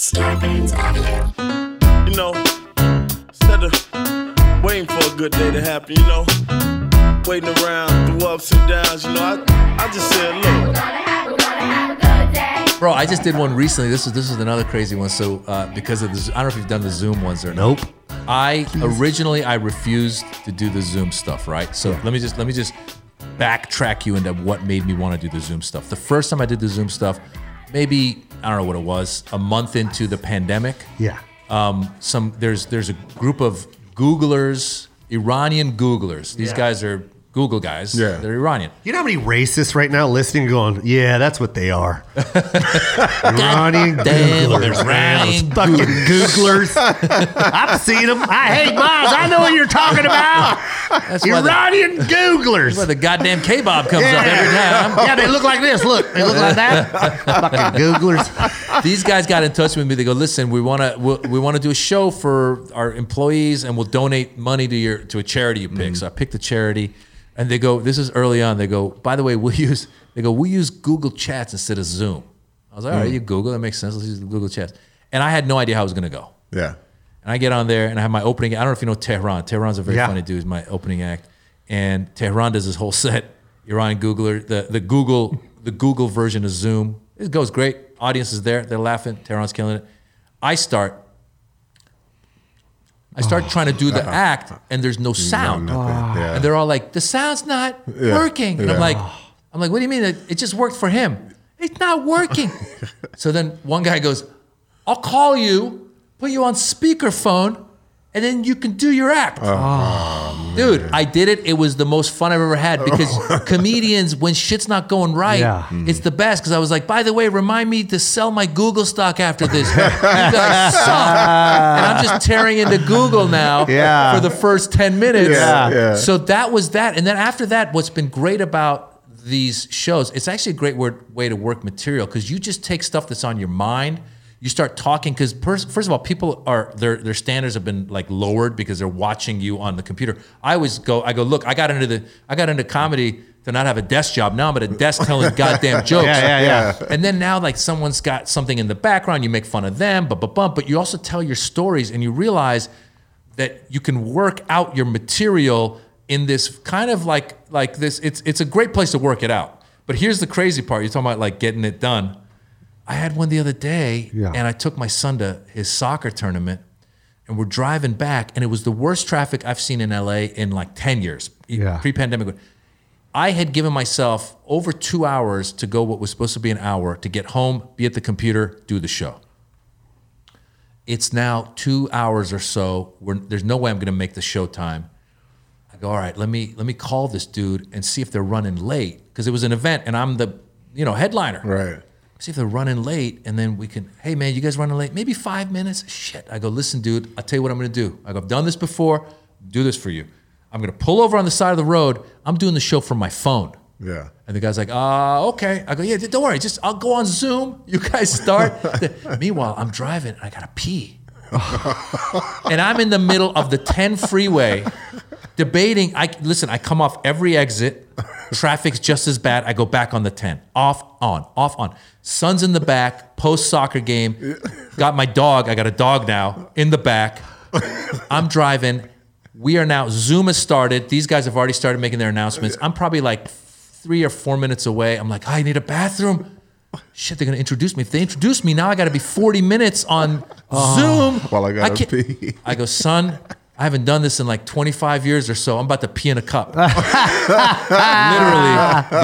Scarpins Avenue. You know, instead of waiting for a good day to happen, you know, waiting around through ups and downs, you know, I, I just said, look, Bro, I just did one recently. This is this is another crazy one. So uh, because of the, I don't know if you've done the Zoom ones or Nope. I originally I refused to do the Zoom stuff, right? So let me just let me just backtrack you into what made me want to do the Zoom stuff. The first time I did the Zoom stuff, maybe I don't know what it was, a month into the pandemic. Yeah. Um, some there's there's a group of Googlers, Iranian Googlers. These Yeah. guys are Google guys. Yeah. they're Iranian. You know how many racists right now listening going, yeah, that's what they are. Iranian damn, Googlers, man. Iranian Those fucking Googlers. I've seen them. I hate Miles. I know what you're talking about. That's why the, Iranian Googlers. why the goddamn K-Bob comes up every time. yeah, they look like this. Look, they look like that. fucking Googlers. these guys got in touch with me. They go, "Listen, we want to we, we want to do a show for our employees, and we'll donate money to your to a charity you pick." Mm. So I picked a charity, and they go, "This is early on." They go, "By the way, we'll use they go we use Google Chats instead of Zoom." I was like, "All right, mm. you Google that makes sense. Let's use Google Chats." And I had no idea how it was going to go. Yeah. And I get on there and I have my opening. I don't know if you know Tehran. Tehran's a very Yeah. funny dude. He's my opening act. And Tehran does his whole set. Iranian Googler, the, the Google, the Google version of Zoom. It goes great. Audience is there. They're laughing. Tehran's killing it. I start. I start uh-huh. trying to do the uh-huh. act, and there's no sound. Nothing. Ah. Yeah. And they're all like, "The sound's not Yeah. working." And I'm like, "I'm like, what do you mean? It it just worked for him. It's not working." so then one guy goes, "I'll call you, put you on speakerphone, and then you can do your act." Oh. Oh, oh, Dude, I did it. It was the most fun I've ever had because comedians, when shit's not going right, Yeah. Hmm. it's the best. Because I was like, by the way, remind me to sell my Google stock after this. You guys suck. And I'm just tearing into Google now Yeah. for the first 10 minutes. Yeah, yeah. So that was that. And then after that, what's been great about these shows, it's actually a great word, way to work material because you just take stuff that's on your mind. You start talking because first of all, people are their their standards have been like lowered because they're watching you on the computer. I always go, I go, look, I got into the I got into comedy to not have a desk job. Now I'm at a desk telling goddamn jokes. Yeah, yeah, yeah. And then now, like someone's got something in the background, you make fun of them, but but but but you also tell your stories, and you realize that you can work out your material in this kind of like like this. It's it's a great place to work it out. But here's the crazy part: you're talking about like getting it done. I had one the other day, Yeah. and I took my son to his soccer tournament, and we're driving back, and it was the worst traffic I've seen in LA in like ten years, Yeah. pre-pandemic. I had given myself over two hours to go what was supposed to be an hour to get home, be at the computer, do the show. It's now two hours or so. We're, there's no way I'm going to make the show time. I go, all right, let me let me call this dude and see if they're running late because it was an event and I'm the you know headliner. Right. See if they're running late, and then we can. Hey man, you guys running late? Maybe five minutes. Shit. I go, listen, dude. I'll tell you what I'm gonna do. I go, I've done this before. Do this for you. I'm gonna pull over on the side of the road. I'm doing the show from my phone. Yeah. And the guy's like, uh, okay. I go, yeah, don't worry. Just I'll go on Zoom. You guys start. Meanwhile, I'm driving. And I gotta pee. and I'm in the middle of the 10 freeway debating. I listen, I come off every exit. Traffic's just as bad. I go back on the 10. Off, on, off, on. Son's in the back, post soccer game. Got my dog. I got a dog now in the back. I'm driving. We are now, Zoom has started. These guys have already started making their announcements. I'm probably like three or four minutes away. I'm like, ah, I need a bathroom. Shit, they're gonna introduce me. If they introduce me, now I gotta be 40 minutes on ah, Zoom. While I gotta can't- pee. I go, son, I haven't done this in like 25 years or so. I'm about to pee in a cup. Literally,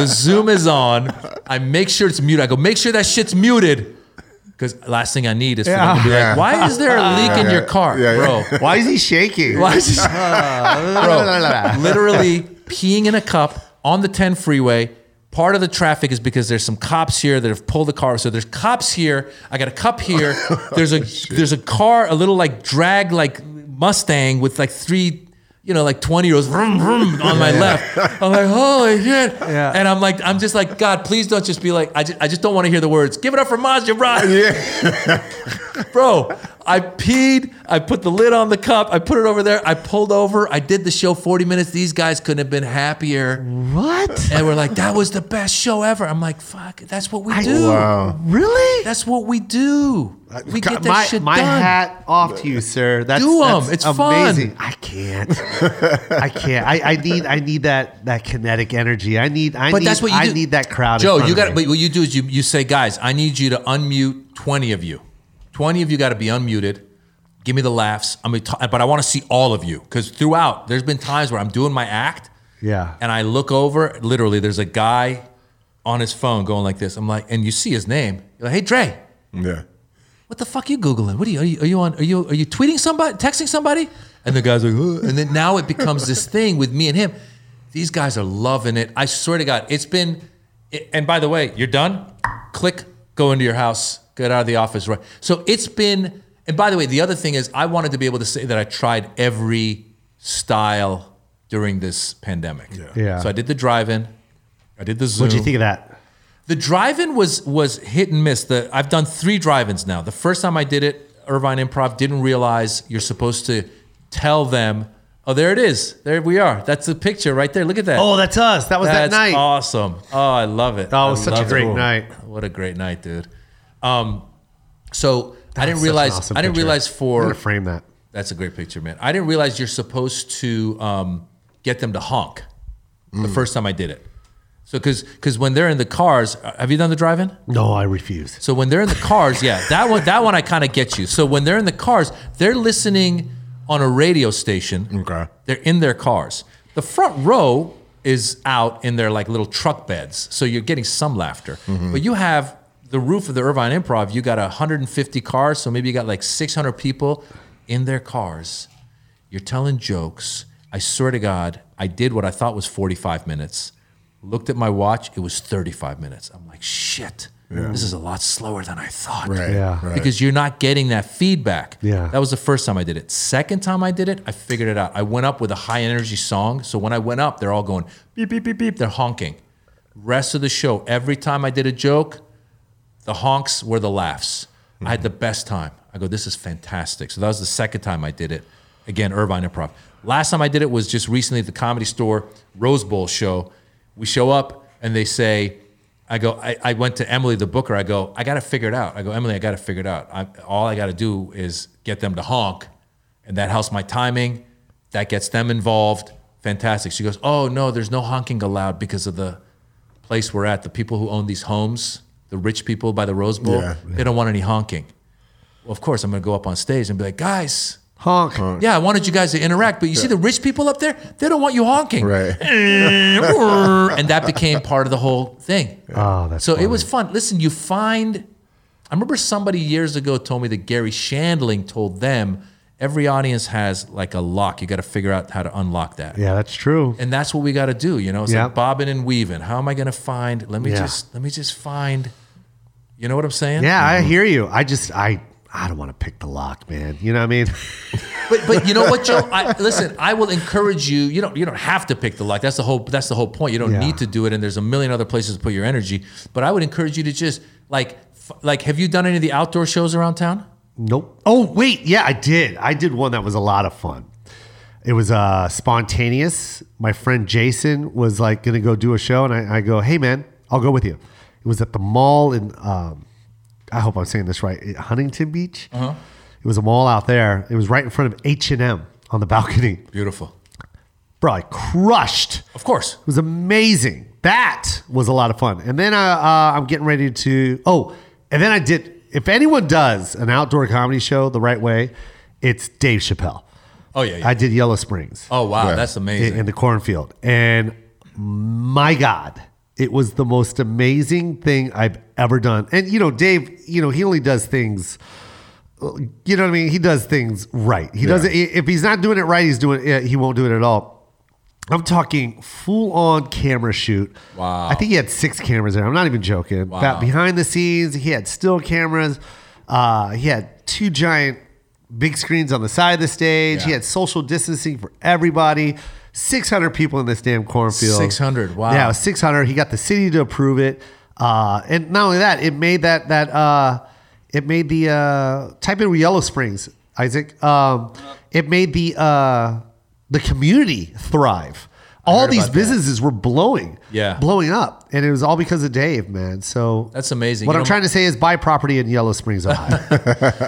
the Zoom is on. I make sure it's muted. I go, make sure that shit's muted. Because last thing I need is for them to be Yeah. like, why is there a leak in Yeah, your car, Yeah, bro? Why is he shaking? Why is this, bro? Literally peeing in a cup on the 10 freeway. Part of the traffic is because there's some cops here that have pulled the car. So there's cops here. I got a cup here. There's a there's a car, a little like drag like Mustang with like three, you know, like 20 year olds vroom, vroom, on my left. I'm like, holy shit. Yeah. And I'm like, I'm just like, God, please don't just be like, I just, I just don't want to hear the words. Give it up for Maz Jobrani. Yeah. Bro, I peed. I put the lid on the cup. I put it over there. I pulled over. I did the show 40 minutes. These guys couldn't have been happier. What? And we're like, that was the best show ever. I'm like, fuck, that's what we I- do. Wow. Really? That's what we do. Uh, we get that my shit my done. hat off to you, sir. That's, Do 'em. that's It's fun. amazing. I can't. I can't. I, I need. I need that that kinetic energy. I need. I But need. that's what you I do. need that crowd. Jo, you got. me. But what you do is you you say, guys, I need you to unmute 20 of you. 20 of you got to be unmuted. Give me the laughs. I'm gonna but I want to see all of you because throughout there's been times where I'm doing my act. Yeah. And I look over. Literally, there's a guy on his phone going like this. I'm like, and you see his name. You're like, hey Dre. Yeah. what the fuck you googling? What are you? Are you, are you on? Are you are you tweeting somebody? Texting somebody? And the guy's like, "Huh?" and then now it becomes this thing with me and him. These guys are loving it. I swear to God, it's been. it- and by the way, you're done. Click, go into your house, get out of the office. Right. So it's been. And by the way, the other thing is, I wanted to be able to say that I tried every style during this pandemic. Yeah. So I did the drive-in. I did the Zoom. What'd you think of that? The drive-in was was hit and miss. The I've done three drive-ins now. The first time I did it, Irvine Improv didn't realize you're supposed to tell them, "Oh, there it is. There we are. That's the picture right there. Look at that. Oh, that's us. That was That's that night. awesome. Oh, I love it. That was such a great it. night. What a great night, dude. Um, so I didn't realize. awesome I didn't picture. realize for frame that. that's a great picture, man. I didn't realize you're supposed to um, get them to honk the first time I did it. So, because because when they're in the cars, uh, have you done the drive-in? No, I refuse. So when they're in the cars, yeah, that one that one I kind of get you. So when they're in the cars, they're listening on a radio station. Okay. They're in their cars. The front row is out in their like little truck beds, so you're getting some laughter. Mm-hmm. But you have the roof of the Irvine Improv. You got 150 cars, so maybe you got like 600 people in their cars. You're telling jokes. I swear to God, I did what I thought was 45 minutes. Looked at my watch, it was 35 minutes. I'm like, shit, this is a lot slower than I thought. Right. Yeah. Right. Because you're not getting that feedback. Yeah. That was the first time I did it. Second time I did it, I figured it out. I went up with a high energy song. So when I went up, they're all going beep, beep, beep, beep. They're honking. Rest of the show, every time I did a joke, the honks were the laughs. I had the best time. I go, this is fantastic. So that was the second time I did it. Again, Irvine Improv. Last time I did it was just recently at the Comedy Store Rose Bowl show. We show up and they say, I go, I, I went to Emily, the booker. I go, I got to figure it out. I go, Emily, I got to figure it out. I, all I got to do is get them to honk, and that helps my timing. That gets them involved. Fantastic. She goes, Oh, no, there's no honking allowed because of the place we're at. The people who own these homes, the rich people by the Rose Bowl, Yeah. they don't want any honking. Well, of course, I'm going to go up on stage and be like, Guys, Honk. honk. yeah, I wanted you guys to interact, but you see the rich people up there, they don't want you honking. Right. and that became part of the whole thing. Oh, that's so it was fun. Listen, you find. I remember somebody years ago told me that Garry Shandling told them every audience has like a lock. You got to figure out how to unlock that. Yeah, that's true. And that's what we got to do. You know, it's Yeah. like bobbing and weaving. How am I going to find? Let me Yeah. just let me just find. You know what I'm saying? Yeah, I mm-hmm. hear you. I just I I don't want to pick the lock, man. You know what I mean? But but you know what, Jo? I, listen, I will encourage you. You don't you don't have to pick the lock. That's the whole that's the whole point. You don't Yeah. need to do it, and there's a million other places to put your energy. But I would encourage you to just like f- like have you done any of the outdoor shows around town? Nope. Oh wait, yeah, I did. I did one that was a lot of fun. It was uh, spontaneous. My friend Jason was like going to go do a show, and I, I go, "Hey man, I'll go with you." It was at the mall in. Um, I hope I'm saying this right. Huntington Beach. Uh-huh. It was a mall out there. It was right in front of H and M on the balcony. Beautiful, Bro, I crushed. of course. It was amazing. That was a lot of fun. And then uh, uh, I'm getting ready to. Oh, and then I did. If anyone does an outdoor comedy show the right way, it's Dave Chappelle. Oh yeah. yeah. I did Yellow Springs oh wow, Yeah. that's in, amazing. in the cornfield, and my God, it was the most amazing thing I've ever done. And you know, Dave, you know, he only does things. You know what I mean? He does things right. He does it. If he's not doing it right, he's doing. It, he won't do it at all. I'm talking full on camera shoot. Wow. I think he had six cameras there. I'm not even joking. Wow. That behind the scenes, he had still cameras. Uh, he had two giant big screens on the side of the stage. He had social distancing for everybody. 600 people in this damn cornfield. 600, wow. Yeah, 600. He got the city to approve it. Uh, and not only that, it made that, that, uh, It made the uh, type in Yellow Springs, Isaac. Um, it made the uh, the community thrive. All these about that. businesses were blowing, Yeah. blowing up, and it was all because of Dave, man. So That's amazing. What You I'm know- trying to say is buy property in Yellow Springs, Ohio.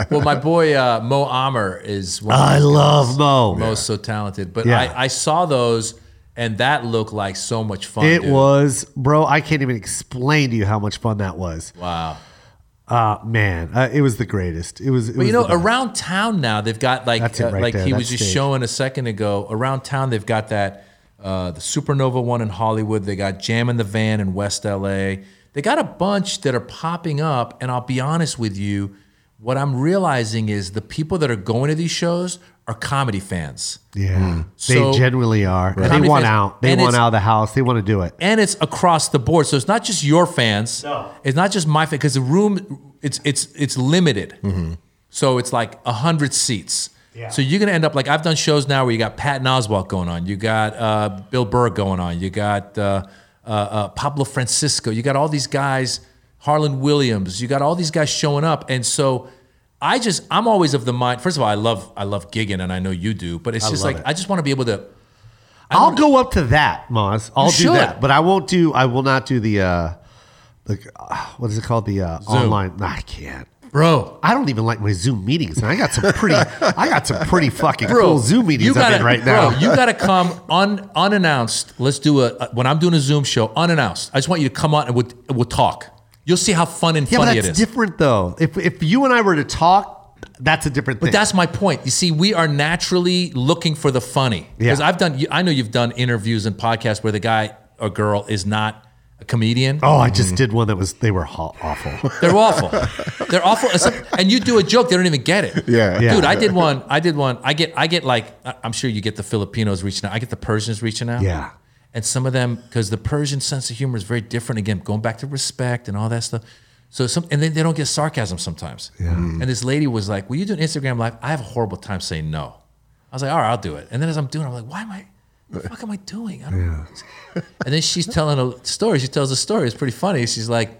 Well, my boy uh, Mo Amer is one of I love guys. Mo. Mo's so talented. But Yeah. I, I saw those, and that looked like so much fun. it dude. was, bro. I can't even explain to you how much fun that was. Wow. Uh, man, uh, it was the greatest. It was. It But was you know, around town now they've got like That's uh, right like there, he that was just stage. showing a second ago. Around town they've got that uh, the Supernova one in Hollywood. They got Jam in the Van in West LA. They got a bunch that are popping up. And I'll be honest with you, what I'm realizing is the people that are going to these shows are comedy fans. Yeah, they So- genuinely are. And they want fans. out. They And want out of the house. They want to do it. and it's across the board. So it's not just your fans. No. It's not just my fans because the room it's it's it's limited. So it's like a hundred seats. Yeah. So you're gonna end up like I've done shows now where you got Patton Oswalt going on, you got uh, Bill Burr going on, you got uh, uh, uh, Pablo Francisco, you got all these guys, Harland Williams, you got all these guys showing up, and so. I just I'm always of the mind. First of all, I love I love gigging, and I know you do. But it's just like it. I just want to be able to. I'll go up to that, Maz. I'll do should. that, but I won't do. I will not do the. uh the uh, what is it called? The uh, online. Nah, I can't. Bro, I don't even like my Zoom meetings, and I got some pretty. I got some pretty fucking bro, cool Zoom meetings I'm in right now. Bro, you gotta come un, unannounced. Let's do a, a- when I'm doing a Zoom show unannounced. I just want you to come on and we'll, we'll talk. You'll see how fun and yeah, but funny it that's is. different though. If if you and I were to talk, that's a different thing. But that's my point. You see, we are naturally looking for the funny. Because Yeah. I've done. I know you've done interviews and podcasts where the guy or girl is not a comedian. oh, I just did one that was. They were ho- awful. They're awful. They're awful. And you do a joke, they don't even get it. Yeah. Yeah. Dude, I did one. I did one. I get. I get like. I'm sure you get the Filipinos reaching out. I get the Persians reaching out. Yeah. And some of them, because the Persian sense of humor is very different. Again, going back to respect and all that stuff. So some, and then they don't get sarcasm sometimes. Yeah. And this lady was like, "Will you do an Instagram live?" I have a horrible time saying no. I was like, "All right, I'll do it." And then as I'm doing, it, I'm like, "Why am I? What the fuck am I doing?" I don't know. And then she's telling a story. She tells a story. It's pretty funny. She's like,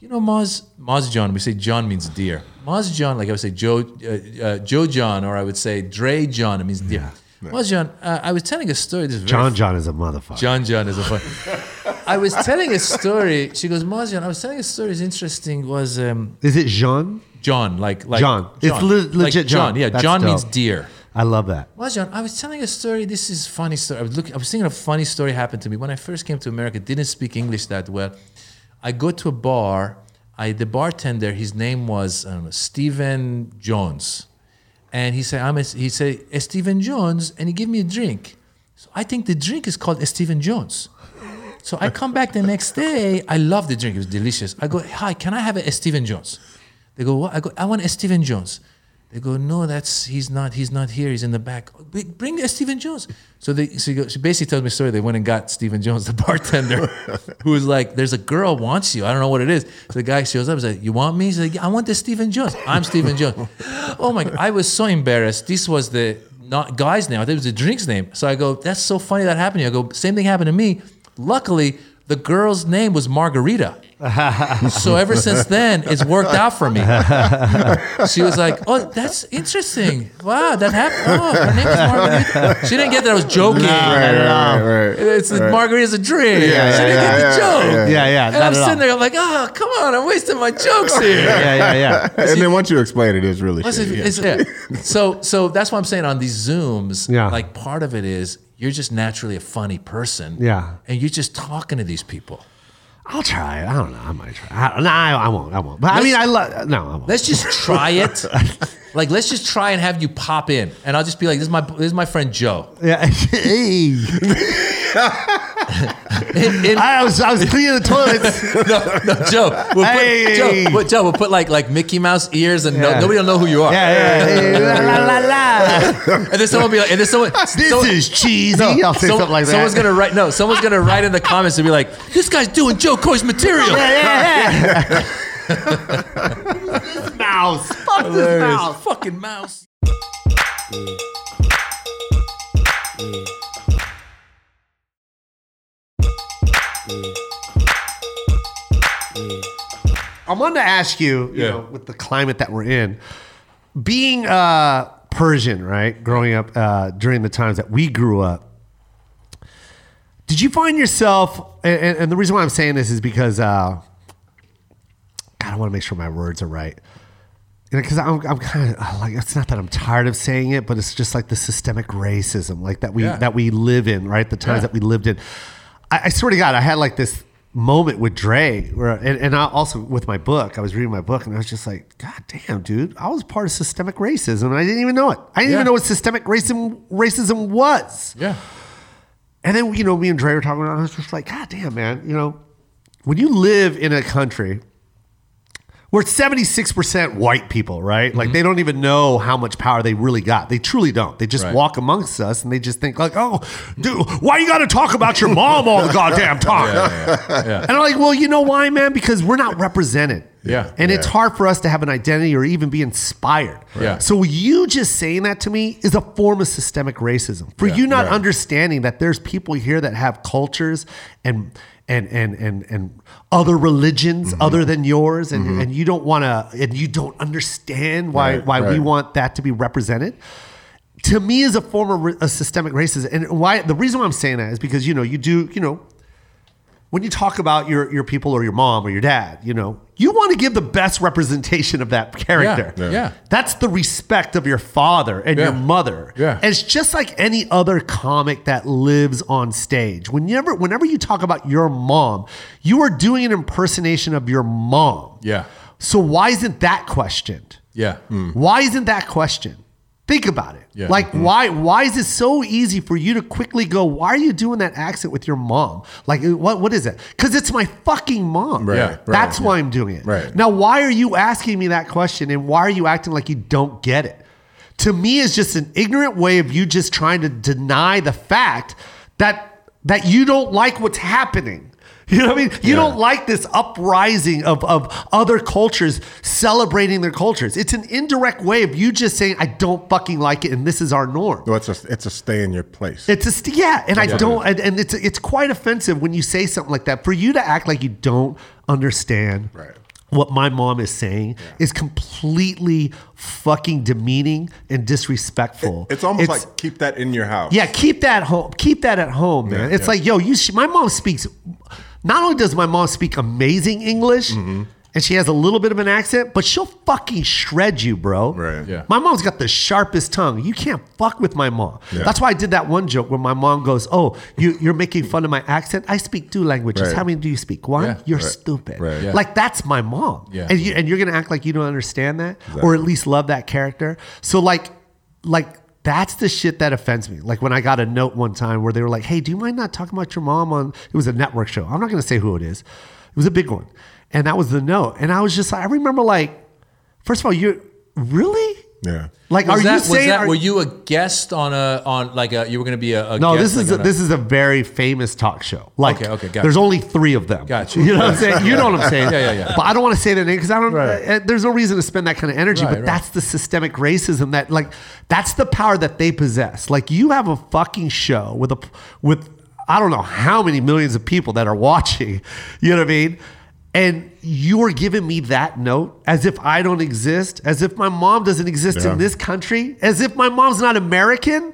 you know, Maz, Maz John. We say John means dear. Maz John, like I would say Jo, uh, uh, Jo John, or I would say Dre John. It means dear. Maz John, uh, I was telling a story. This John John is a motherfucker. John John is a fun. I was telling a story. She goes, Maz John, I was telling a story. It's interesting. Was um, Is it Jean? John like like John. It's le- Like legit John. Yeah, That's John means dear. I love that. Well, John, I was telling a story. This is funny story. I was looking. I was thinking a funny story happened to me when I first came to America. Didn't speak English that well. I go to a bar. I the bartender. His name was I don't know, Stephen Jones, and he said, "I'm." A, he said, "A Stephen Jones," and he gave me a drink. So I think the drink is called Stephen Jones. So I come back the next day. I love the drink. It was delicious. I go, "Hi, can I have a, a Stephen Jones?" They go, "What?" I go, "I want a Stephen Jones." They go, "No, that's he's not. He's not here. He's in the back. Oh, bring- Bring uh, Stephen Jones." So they, so she, go, she basically tells me a story. They went and got Stephen Jones, the bartender, who was like, "There's a girl wants you. I don't know what it is." So the guy shows up. He's like, "You want me?" He's like, "Yeah, "I want the Stephen Jones. I'm Stephen Jones." oh my! God, I was so embarrassed. This was the not guy's name. I think it was the drink's name. So I go, "That's so funny that happened." to you." I go, "Same thing happened to me." Luckily, the girl's name was Margarita. so ever since then, it's worked out for me. she was like, "Oh, that's interesting. Wow, that happened. Oh, her name is Margarita." She didn't get that I was joking. Right, right, right, right. It's Margarita's a drink. Yeah, she didn't yeah, get the yeah, joke. yeah, Yeah, yeah. And not I'm at sitting all. there, I'm like, "Oh, come on, I'm wasting my jokes here." Yeah, yeah, yeah. And then once you explain it, it's really Plus, shitty, if- yeah. it's- yeah. So, so that's why I'm saying on these Zooms. Yeah. Like part of it is you're just naturally a funny person. Yeah. And you're just talking to these people. I'll try it. I don't know. I might try. I, no, I, I won't. I won't. But I mean, I love. No, I won't. Let's just try it. like, let's just try and have you pop in, and I'll just be like, "This is my this is my friend Jo." Yeah. Hey. In- in- I was I was cleaning the toilets. no, no, Jo. We'll put, Hey. Jo, what- Jo, we'll put like like Mickey Mouse ears, and no, nobody will know who you are. Yeah, yeah, yeah. Hey, la, la, la. And then someone will be like, and then someone, This someone- is cheesy. No, I'll say some- something like that. Someone's gonna write. No, someone's gonna write in the comments and be like, "This guy's doing Jo Koy's material." Yeah, yeah, yeah. this mouse. Fuck this mouse. Fucking mouse. I wanted to ask you, you Yeah. know, with the climate that we're in, being uh, Persian, right? Growing up uh, during the times that we grew up, did you find yourself? And, and- and the reason why I'm saying this is because, uh, God, I want to make sure my words are right. Because I'm, I'm kind of like it's not that I'm tired of saying it, but it's just like the systemic racism, like that we Yeah. that we live in, right? The times Yeah. that we lived in. I, I swear to God, I had like this moment with Dre, where, and, and I also with my book. I was reading my book, and I was just like, God damn, dude, I was part of systemic racism, and I didn't even know it. I didn't Yeah. even know what systemic racism racism was. Yeah. And then, you know, me and Dre were talking about it. I was just like, God damn, man, you know, when you live in a country where it's 76% white people, right? Mm-hmm. Like they don't even know how much power they really got. They truly don't. They just Right. walk amongst us and they just think like, oh, dude, why you got to talk about your mom all the goddamn time? And I'm like, well, you know why, man? Because we're not represented. Yeah. And it's hard for us to have an identity or even be inspired. Yeah. So you just saying that to me is a form of systemic racism. For you not right. understanding that there's people here that have cultures and and and and and other religions Mm-hmm. other than yours and, and you don't want to and you don't understand why Right, why we want that to be represented. To me is a form of a systemic racism and why the reason why I'm saying that is because you know you do you know when you talk about your your people or your mom or your dad, you know, you want to give the best representation of that character. Yeah, yeah. That's the respect of your father and your mother. Yeah. And it's just like any other comic that lives on stage. Whenever whenever you talk about your mom, you are doing an impersonation of your mom. Yeah. So why isn't that questioned? Yeah. Hmm. Why isn't that questioned? Think about it. Yeah. Like mm-hmm. why why is it so easy for you to quickly go, why are you doing that accent with your mom? Like uh, what what is it? Cuz it's my fucking mom. Right, Yeah. right, That's why I'm doing it. Right. Now why are you asking me that question and why are you acting like you don't get it? To me it's just an ignorant way of you just trying to deny the fact that that you don't like what's happening. You know what I mean? You don't like this uprising of, of other cultures celebrating their cultures. It's an indirect way of you just saying, I don't fucking like it and this is our norm. Well, it's a it's a stay in your place. It's a st- yeah, and I don't, and, and it's it's quite offensive when you say something like that. For you to act like you don't understand Right. what my mom is saying is completely fucking demeaning and disrespectful. it's almost like keep that in your house. Yeah, keep that home. Keep that at home, man. Yeah, it's yeah. like, yo, you. sh- My mom speaks. Not only does my mom speak amazing English, Mm-hmm. and she has a little bit of an accent, but she'll fucking shred you, bro. Right. Yeah. My mom's got the sharpest tongue. You can't fuck with my mom. Yeah. That's why I did that one joke where my mom goes, "Oh, you, you're making fun of my accent. I speak two languages. Right. How many do you speak? One. Yeah. You're Right. stupid. Right. Yeah. Like that's my mom. Yeah. And you and you're gonna act like you don't understand that, or at least love that character. So like, like that's the shit that offends me. Like when I got a note one time where they were like, "Hey, do you mind not talking about your mom on?" It was a network show. I'm not gonna say who it is. It was a big one, and that was the note. And I was just, like, I remember like, first of all, you really. Yeah. Like, Was are that, you was saying? that, are- were you a guest on a on like a you were going to be a, a no, guest, this is like a, a- this is a very famous talk show. Like, Okay, okay, gotcha. there's only three of them. Gotcha. You know what I'm saying? You know what I'm saying? Yeah, yeah, yeah. But I don't want to say their name because I don't. Right. uh, there's no reason to spend that kind of energy. Right, but right. that's the systemic racism that, like, that's the power that they possess. Like, you have a fucking show with a with I don't know how many millions of people that are watching. You know what I mean? And you are giving me that note as if I don't exist, as if my mom doesn't exist Yeah. in this country, as if my mom's not American.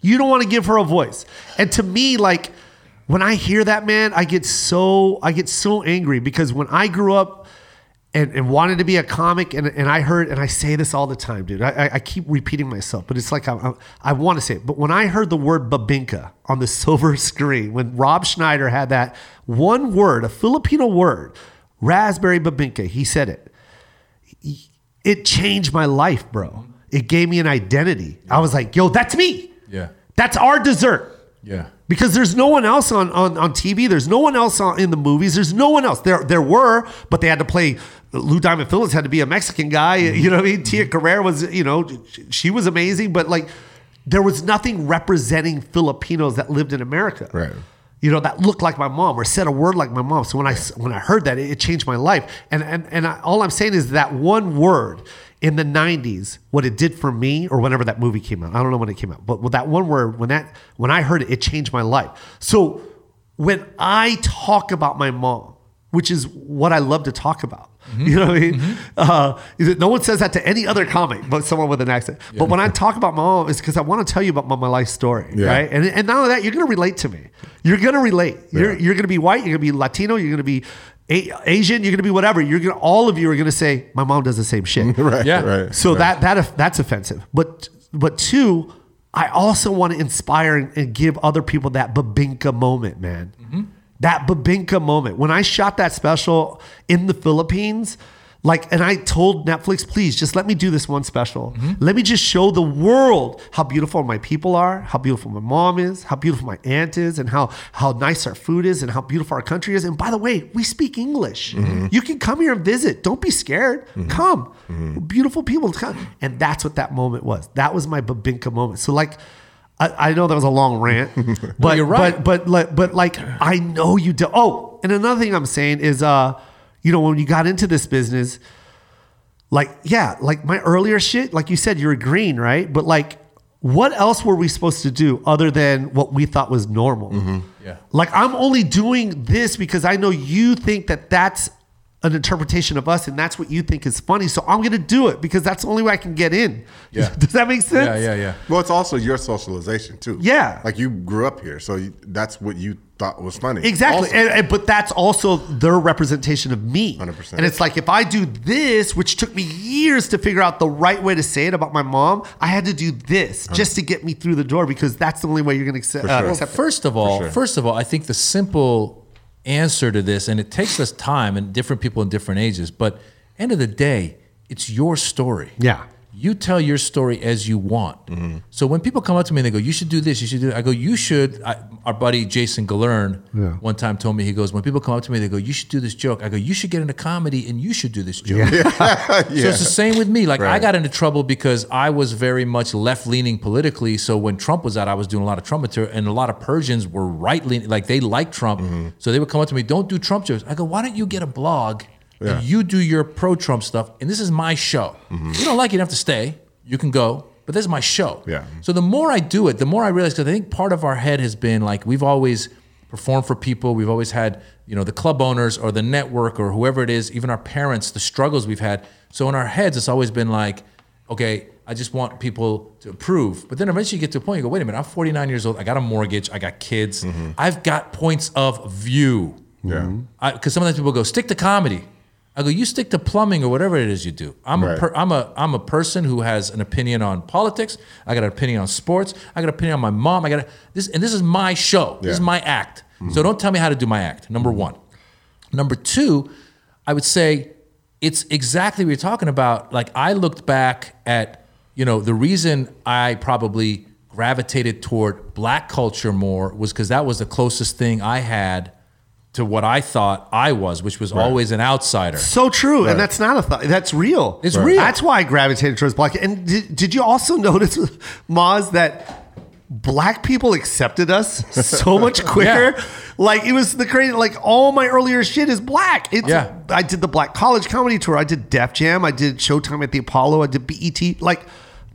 You don't want to give her a voice. And to me, like when I hear that, man, I get so I get so angry because when I grew up and, and wanted to be a comic, and, and I heard, and I say this all the time, dude. I, I, I keep repeating myself, but it's like I, I, I want to say it. But when I heard the word bibingka on the silver screen, when Rob Schneider had that one word, a Filipino word, raspberry bibingka, he said it it changed my life, bro. It gave me an identity. I was like, yo, that's me. Yeah. That's our dessert. Yeah. Because there's no one else on, on, on TV. There's no one else on, in the movies. There's no one else. There there were, but they had to play. Lou Diamond Phillips had to be a Mexican guy. Mm-hmm. You know what I mean? Tia Carrere was, you know, she was amazing, but like there was nothing representing Filipinos that lived in America. Right. You know that looked like my mom or said a word like my mom. So when I when I heard that, it, it changed my life. And and and I, all I'm saying is that one word in the '90s, what it did for me, or whenever that movie came out, I don't know when it came out, but with that one word, when that when I heard it, it changed my life. So when I talk about my mom, which is what I love to talk about. Mm-hmm. You know what I mean? Uh, is it- no one says that to any other comic, but someone with an accent. But when I talk about my mom, it's because I want to tell you about my, my life story, Yeah. right? And and not only that, you're gonna relate to me. You're gonna relate. You're you're gonna be white. You're gonna be Latino. You're gonna be a- Asian. You're gonna be whatever. You're gonna all of you are gonna say my mom does the same shit. right. Yeah. Right. So right. that that that's offensive. But but two, I also want to inspire and, and give other people that bibingka moment, man. That bibingka moment. When I shot that special in the Philippines, like, and I told Netflix, please just let me do this one special. Mm-hmm. Let me just show the world how beautiful my people are, how beautiful my mom is, how beautiful my aunt is, and how how nice our food is, and how beautiful our country is. And by the way, we speak English. Mm-hmm. You can come here and visit. Don't be scared. Mm-hmm. Come. Beautiful people come. And that's what that moment was. That was my bibingka moment. So like. I, I know that was a long rant, but you're right. but but like, but like I know you do. Oh, and another thing I'm saying is, uh, you know, when you got into this business, like yeah, like my earlier shit, like you said, you're green, right? But like, what else were we supposed to do other than what we thought was normal? Yeah. Like I'm only doing this because I know you think that that's an interpretation of us and that's what you think is funny. So I'm going to do it because that's the only way I can get in. Yeah. Does that make sense? Yeah, yeah, yeah. Well, it's also your socialization too. Yeah. Like you grew up here, so you, that's what you thought was funny. Exactly. And, and- but that's also their representation of me. 100%. And it's like if I do this, which took me years to figure out the right way to say it about my mom, I had to do this just to get me through the door because that's the only way you're going to accept, uh, sure. Well, accept it. First of all, sure. first of all, I think the simple answer to this, and it takes us time and different people in different ages, but end of the day, it's your story. Yeah. You tell your story as you want. So when people come up to me and they go, "You should do this. You should do," that," I go, "You should." I, our buddy Jason Galern Yeah. one time told me he goes, "When people come up to me, they go, you should do this joke." I go, "You should get into comedy and you should do this joke." So it's the same with me. Like I got into trouble because I was very much left leaning politically. So when Trump was out, I was doing a lot of Trump material, and a lot of Persians were right leaning. Like they liked Trump, Mm-hmm. so they would come up to me, "Don't do Trump jokes." I go, "Why don't you get a blog Yeah. you do your pro Trump stuff? And this is my show. Mm-hmm. You don't like it, you don't have to stay. You can go." But this is my show. Yeah. So the more I do it, the more I realize because I think part of our head has been like we've always performed for people. We've always had, you know, the club owners or the network or whoever it is, even our parents, the struggles we've had. So in our heads, it's always been like, okay, I just want people to approve. But then eventually you get to a point, you go, wait a minute, I'm 49 years old. I got a mortgage. I got kids. I've got points of view. Yeah. Because sometimes people go, stick to comedy. I go, you stick to plumbing or whatever it is you do. I'm a per, I'm a I'm a person who has an opinion on politics. I got an opinion on sports. I got an opinion on my mom. I got a, this, and this is my show. This is my act. So don't tell me how to do my act. Number one. Number two, I would say it's exactly what you're talking about. Like I looked back at, you know, the reason I probably gravitated toward black culture more was because that was the closest thing I had to what I thought I was, which was always an outsider. So true, and that's not a thought. That's real. It's Right. real. That's why I gravitated towards black. And did, did you also notice, Maz, that black people accepted us so much quicker? Yeah. Like it was the crazy. Like all my earlier shit is black. It's, Yeah. I did the Black College Comedy Tour. I did Def Jam. I did Showtime at the Apollo. I did BET. Like.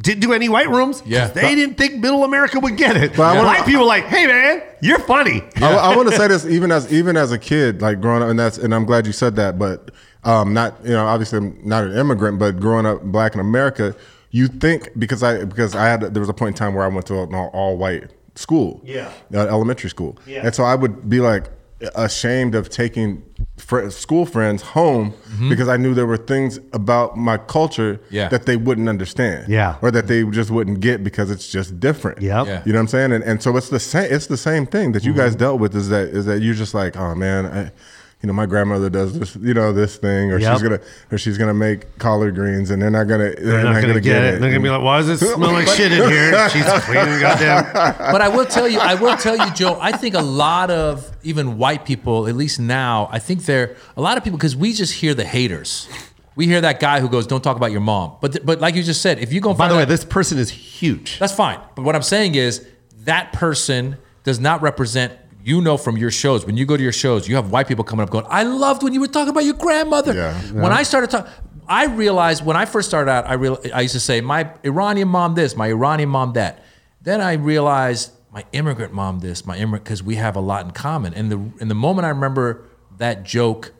Didn't do any white rooms. Yeah. They didn't think middle America would get it. But I wanna- Black people were like, hey man, you're funny. I, I want to say this even as even as a kid, like growing up, and that's and I'm glad you said that. But um, not you know obviously I'm not an immigrant, but growing up black in America, you think because I because I had there was a point in time where I went to an all, all white school, Yeah. uh, elementary school, Yeah. and so I would be like ashamed of taking fr- school friends home because I knew there were things about my culture Yeah. that they wouldn't understand, Yeah. or that they just wouldn't get because it's just different, Yep. Yeah. you know what I'm saying? And, and so it's the same. It's the same thing that you Mm-hmm. guys dealt with. Is that is that you're just like, oh man, I, you know, my grandmother does this, you know, this thing, or Yep. she's gonna, or she's gonna make collard greens, and they're not gonna, they're, They're not gonna, get, it. They're gonna be like, "Why does it smell like shit in here?" She's cleaning, goddamn. but I will tell you, I will tell you, Jo. I think a lot of even white people, at least now, I think they're a lot of people because we just hear the haters. We hear that guy who goes, "Don't talk about your mom." But but like you just said, if you go By find the way, out- this person is huge. that's fine. But what I'm saying is that person does not represent. You know from your shows when you go to your shows, you have white people coming up going, "I loved when you were talking about your grandmother." Yeah. When I started talking, I realized when I first started out, I real I used to say my Iranian mom this, my Iranian mom that. Then I realized my immigrant mom this, my immigrant because we have a lot in common. And the and the moment I remember that joke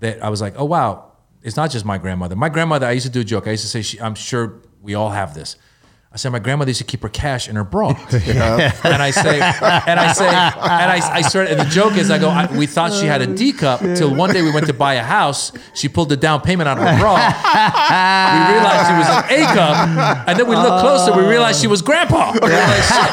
that I was like, oh wow, it's not just my grandmother. My grandmother, I used to do a joke. I used to say, she, I'm sure we all have this. I said, my grandmother used to keep her cash in her bra. And I say, and I say, and I, I started, and the joke is, I go, I, we thought she had a D cup till one day we went to buy a house. She pulled the down payment on her bra. we realized she was an A cup. And then we looked closer, we realized she was grandpa. We were like, shit.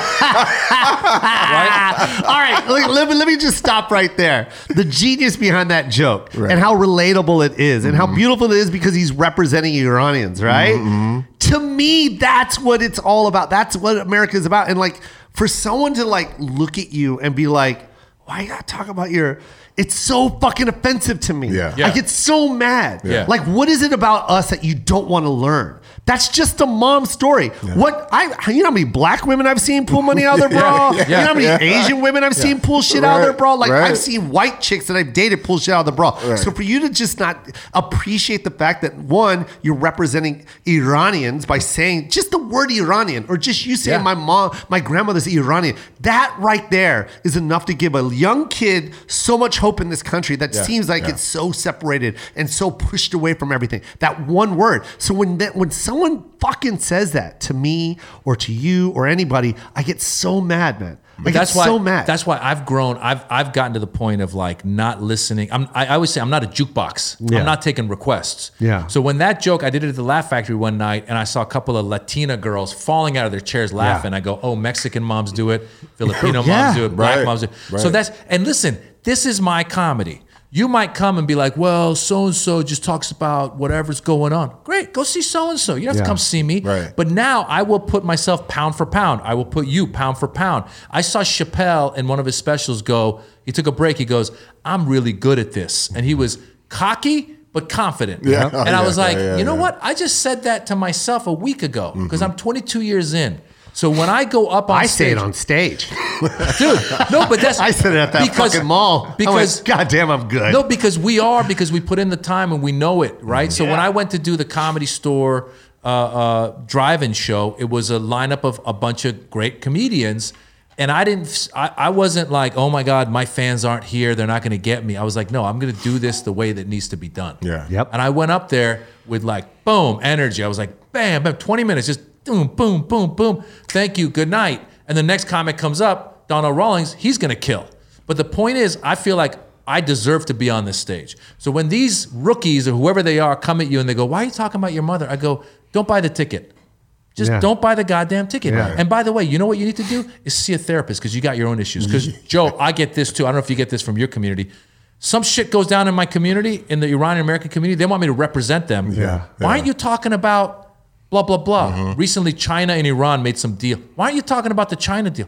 right? All right, let, let me, let me just stop right there. The genius behind that joke and how relatable it is and how mm-hmm. beautiful it is because he's representing Iranians, right? Mm-hmm. To me, that's what it's all about. That's what America is about. And like for someone to like look at you and be like, why you gotta talk about your it's so fucking offensive to me. Yeah. Yeah. I get so mad. Yeah. Like, what is it about us that you don't want to learn? That's just a mom story. What I you know how many black women I've seen pull money out of their bra? Yeah, You know how many yeah. Asian women I've seen pull shit out of their bra? Like right. I've seen white chicks that I've dated pull shit out of the bra. Right. So for you to just not appreciate the fact that one, you're representing Iranians by saying just the word Iranian, or just you saying Yeah. my mom, my grandmother's Iranian. That right there is enough to give a young kid so much hope in this country that Yeah, seems like yeah. it's so separated and so pushed away from everything. That one word. So when that when someone fucking says that to me or to you or anybody, I get so mad, man. I get that's why so mad. that's why I've grown. I've I've gotten to the point of like not listening. I'm I, I always say I'm not a jukebox. Yeah. I'm not taking requests. Yeah. So when that joke, I did it at the Laugh Factory one night, and I saw a couple of Latina girls falling out of their chairs laughing. I go, oh, Mexican moms do it, Filipino Yeah. moms do it, black Right, moms do it. So that's and listen, this is my comedy. You might come and be like, well, so and so just talks about whatever's going on. Great, go see so and so. You don't have Yeah. to come see me. Right. But now I will put myself pound for pound. I will put you pound for pound. I saw Chappelle in one of his specials go, he took a break. He goes, I'm really good at this. And he was cocky, but confident. Yeah. And I Yeah, was like, yeah, you know what? I just said that to myself a week ago mm-hmm. because I'm 22 years in. So when I go up on I say stage, it on stage. dude, no, but that's I said it at that because- fucking mall. Because I went, God damn, I'm good. no, because we are because we put in the time and we know it, right? So when I went to do the comedy store uh, uh, drive-in show, it was a lineup of a bunch of great comedians, and I didn't, I, I wasn't like, oh my god, my fans aren't here, they're not going to get me. I was like, no, I'm going to do this the way that needs to be done. Yeah. Yep. And I went up there with like boom energy. I was like, bam, bam, 20 minutes, just boom, boom, boom, boom. Thank you, good night. And the next comic comes up, Donnell Rawlings, he's gonna kill. But the point is, I feel like I deserve to be on this stage. So when these rookies or whoever they are come at you and they go, Why are you talking about your mother? I go, Don't buy the ticket. Just Yeah. don't buy the goddamn ticket. Yeah. And by the way, you know what you need to do is see a therapist because you got your own issues. Because Jo, I get this too. I don't know if you get this from your community. Some shit goes down in my community, in the Iranian American community. They want me to represent them. Yeah, Why aren't you talking about blah blah blah? Uh-huh. Recently, China and Iran made some deal. Why aren't you talking about the China deal?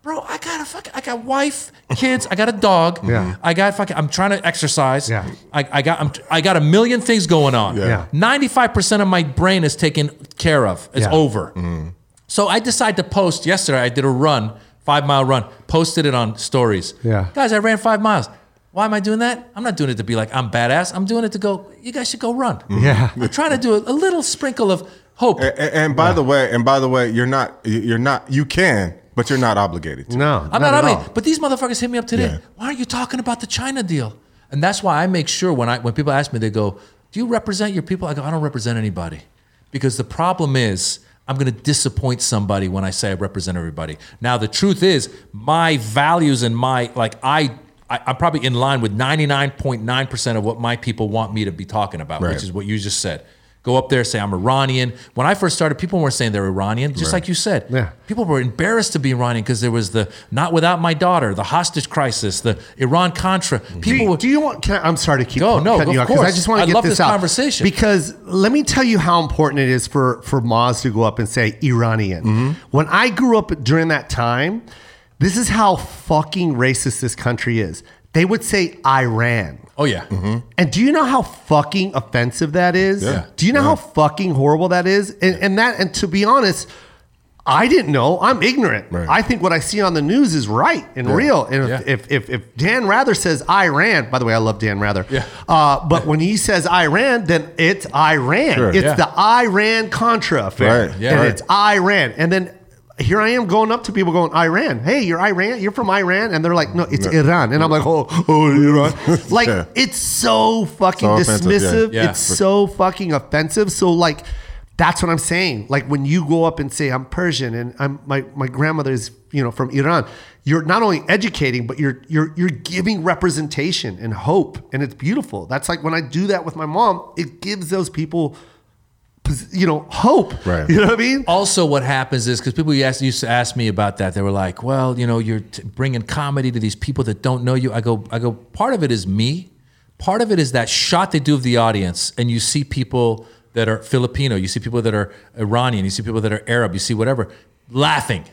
Bro, I got a fucking, I got wife, kids, I got a dog. Yeah. I got fucking, I'm trying to exercise. Yeah. I, I got, I'm, I got a million things going on. Yeah. 95% of my brain is taken care of. It's Yeah. over. Mm-hmm. So I decided to post yesterday. I did a run, five mile run, posted it on stories. Yeah. Guys, I ran five miles. Why am I doing that? I'm not doing it to be like, I'm badass. I'm doing it to go, you guys should go run. Yeah. I'm trying to do a, a little sprinkle of hope. And, and by the way, and by the way, you're not you're not you can, but you're not obligated to. no, I'm not, at ugly. all. But these motherfuckers hit me up today. Yeah. Why aren't you talking about the China deal? And that's why I make sure when I when people ask me, they go, "Do you represent your people?" I go, "I don't represent anybody," because the problem is I'm going to disappoint somebody when I say I represent everybody. Now the truth is, my values and my like I. I I'm probably in line with 99.9% of what my people want me to be talking about, Right. which is what you just said. Go up there, say I'm Iranian. When I first started, people weren't saying they're Iranian, just like you said. Yeah. People were embarrassed to be Iranian because there was the not without my daughter, the hostage crisis, the Iran Contra. Do People you, were, do you want? Can I, I'm sorry to keep Go, no, cutting you of off because I course. just want I to get love this, this out conversation. because let me tell you how important it is for for Maz to go up and say Iranian. Mm-hmm. When I grew up during that time, this is how fucking racist this country is. They would say Iran. oh yeah, And do you know how fucking offensive that is? Yeah. Do you know how fucking horrible that is? And, and that, and to be honest, I didn't know. I'm ignorant. Right. I think what I see on the news is right and real. And if, Yeah. if, if, if Dan Rather says Iran, by the way, I love Dan Rather. Yeah. Uh, but when he says Iran, then it's Iran. Sure. It's Yeah. the Iran Contra affair. Right. Yeah. And Right. it's Iran. And then here I am going up to people going, Iran. Hey, you're Iran. You're from Iran, and they're like, no, it's Iran. And I'm like, oh, oh, Iran. like Yeah. it's so fucking So offensive, yeah. dismissive. Yeah. It's so fucking offensive. So like. That's what I'm saying. Like when you go up and say I'm Persian and I'm my my grandmother is you know from Iran, you're not only educating but you're you're you're giving representation and hope, and it's beautiful. That's like when I do that with my mom, it gives those people, pos- you know, hope. Right. You know what I mean? Also, what happens is because people used used to ask me about that. They were like, "Well, you know, you're t- bringing comedy to these people that don't know you." I go, "I go." Part of it is me. Part of it is that shot they do of the audience, and you see people that are Filipino, you see people that are Iranian, you see people that are Arab, you see whatever, laughing,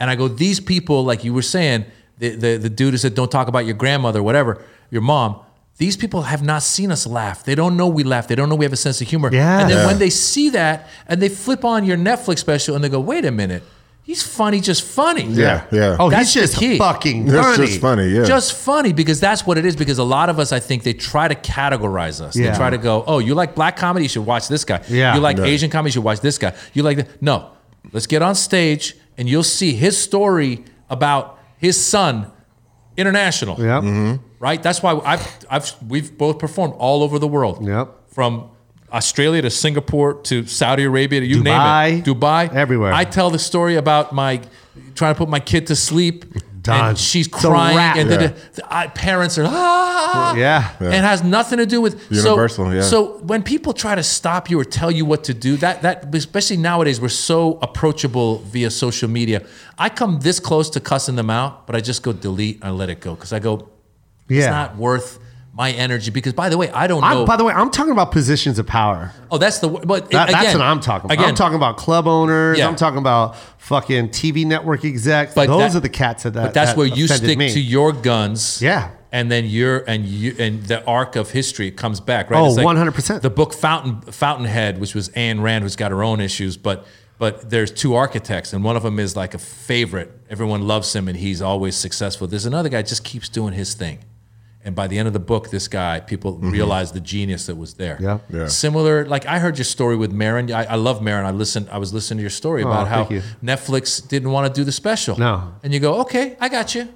and I go, "These people, like you were saying, the the, the dude who said, don't talk about your grandmother, whatever, your mom." These people have not seen us laugh. They don't know we laugh. They don't know we have a sense of humor. Yeah. And then Yeah. when they see that and they flip on your Netflix special and they go, wait a minute, he's funny, just funny. Yeah, yeah. Oh, That's he's just key. fucking That's funny. just funny. Yeah. Just funny because that's what it is. Because a lot of us, I think, they try to categorize us. Yeah. They try to go, oh, you like black comedy? You should watch this guy. Yeah. You like Yeah. Asian comedy? You should watch this guy. You like that? No. Let's get on stage and you'll see his story about his son international Yeah. Mm-hmm. Right? That's why I've, I've we've both performed all over the world. Yep. From Australia to Singapore to Saudi Arabia to you name Dubai. it, Dubai, Everywhere. I tell the story about my trying to put my kid to sleep. Done. And she's It's crying, wrap. and the, Yeah. the, I, parents are ah, Yeah. and it has nothing to do with Universal, So, yeah. so when people try to stop you or tell you what to do, that that especially nowadays we're so approachable via social media. I come this close to cussing them out, but I just go delete and let it go because I go, it's not worth my energy. Because by the way, I don't know. I'm, by the way, I'm talking about positions of power. oh, that's the but That- again, that's what I'm talking about. Again, I'm talking about club owners. Yeah. I'm talking about fucking TV network execs. But Those that- are the cats that. But that's that where you stick me. to your guns. Yeah. And then you're and you and the arc of history comes back, right? Oh, It's like 100%. The book Fountain Fountainhead, which was Ayn Rand, who's got her own issues, but but there's two architects, and one of them is like a favorite. Everyone loves him, and he's always successful. There's another guy just keeps doing his thing, and by the end of the book, this guy people mm-hmm. realize the genius that was there. Yeah. Yeah. Similar, like I heard your story with Maron. I, I love Maron. I listened. I was listening to your story oh, about how. Netflix didn't want to do the special. No. And you go, okay, I got you.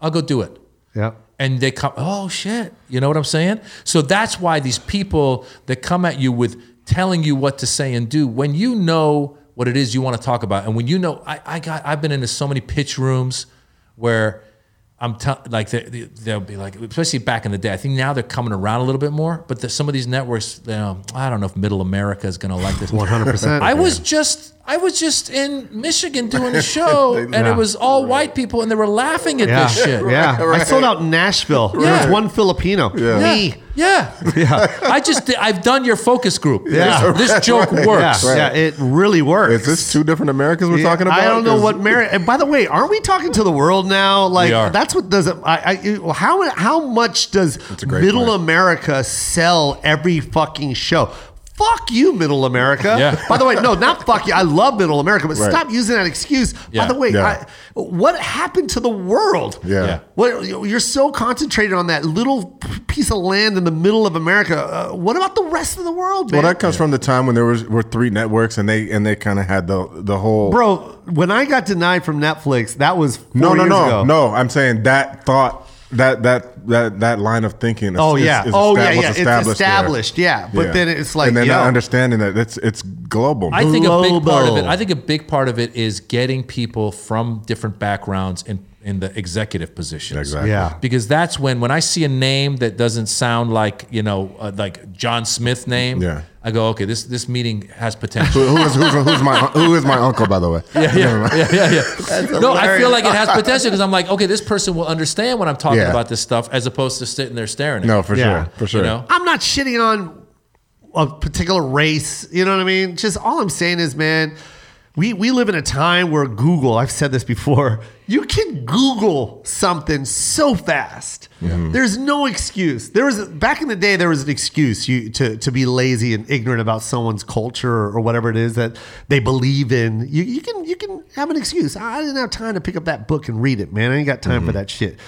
I'll go do it. Yep. And they come, oh shit. You know what I'm saying? So that's why these people that come at you with telling you what to say and do, when you know what it is you want to talk about, and when you know, I, I got, I've been into so many pitch rooms where I'm tell like they, they'll be like, especially back in the day. I think now they're coming around a little bit more, but the, some of these networks, you um, know, I don't know if Middle America is going to like this. 100%. I was just I was just in Michigan doing a show, and it was all white people, and they were laughing at Yeah. this shit. Yeah. I sold out in Nashville. There was one Filipino. Yeah. Me. Yeah. I just I've done your focus group. Yeah. This, this joke Yeah. works. Yeah. It really works. Is this two different Americas we're Yeah, talking about? I don't know what Mary. And by the way, aren't we talking to the world now? Like We are. that's what does it. I, I how how much does Middle point. America sell every fucking show? Fuck you, Middle America. Yeah. By the way, no, not fuck you. I love Middle America, but Right. stop using that excuse. Yeah. By the way, Yeah. I, what happened to the world? Yeah. Yeah. What you're so concentrated on that little piece of land in the middle of America. Uh, what about the rest of the world, man? Well, that comes from the time when there was were three networks and they and they kind of had the the whole. Bro, when I got denied from Netflix, that was four no, no, years no, ago. no. I'm saying that thought, that that that that line of thinking. Is, Oh is- yeah. is oh esta- yeah. was Yeah. It's there. established. Yeah. But then it's like, and then yo, that understanding that it's it's global. I think a big part of it. I think a big part of it is getting people from different backgrounds in in the executive positions. Exactly. Yeah. Because that's when when I see a name that doesn't sound like you know uh, like John Smith name. Yeah. I go okay. This this meeting has potential. who, who is who's, who's my who is my uncle by the way? Yeah, yeah, yeah, yeah, yeah. No, I feel like it has potential because I'm like, okay, this person will understand when I'm talking Yeah. about this stuff, as opposed to sitting there staring at No, for Yeah. sure, for sure. You know, I'm not shitting on a particular race. You know what I mean? Just all I'm saying is, man, we we live in a time where Google. I've said this before. You can Google something so fast. Mm-hmm. There's no excuse. There was back in the day. There was an excuse you to to be lazy and ignorant about someone's culture or whatever it is that they believe in. You you can you can have an excuse. I didn't have time to pick up that book and read it, man. I ain't got time for mm-hmm. that shit.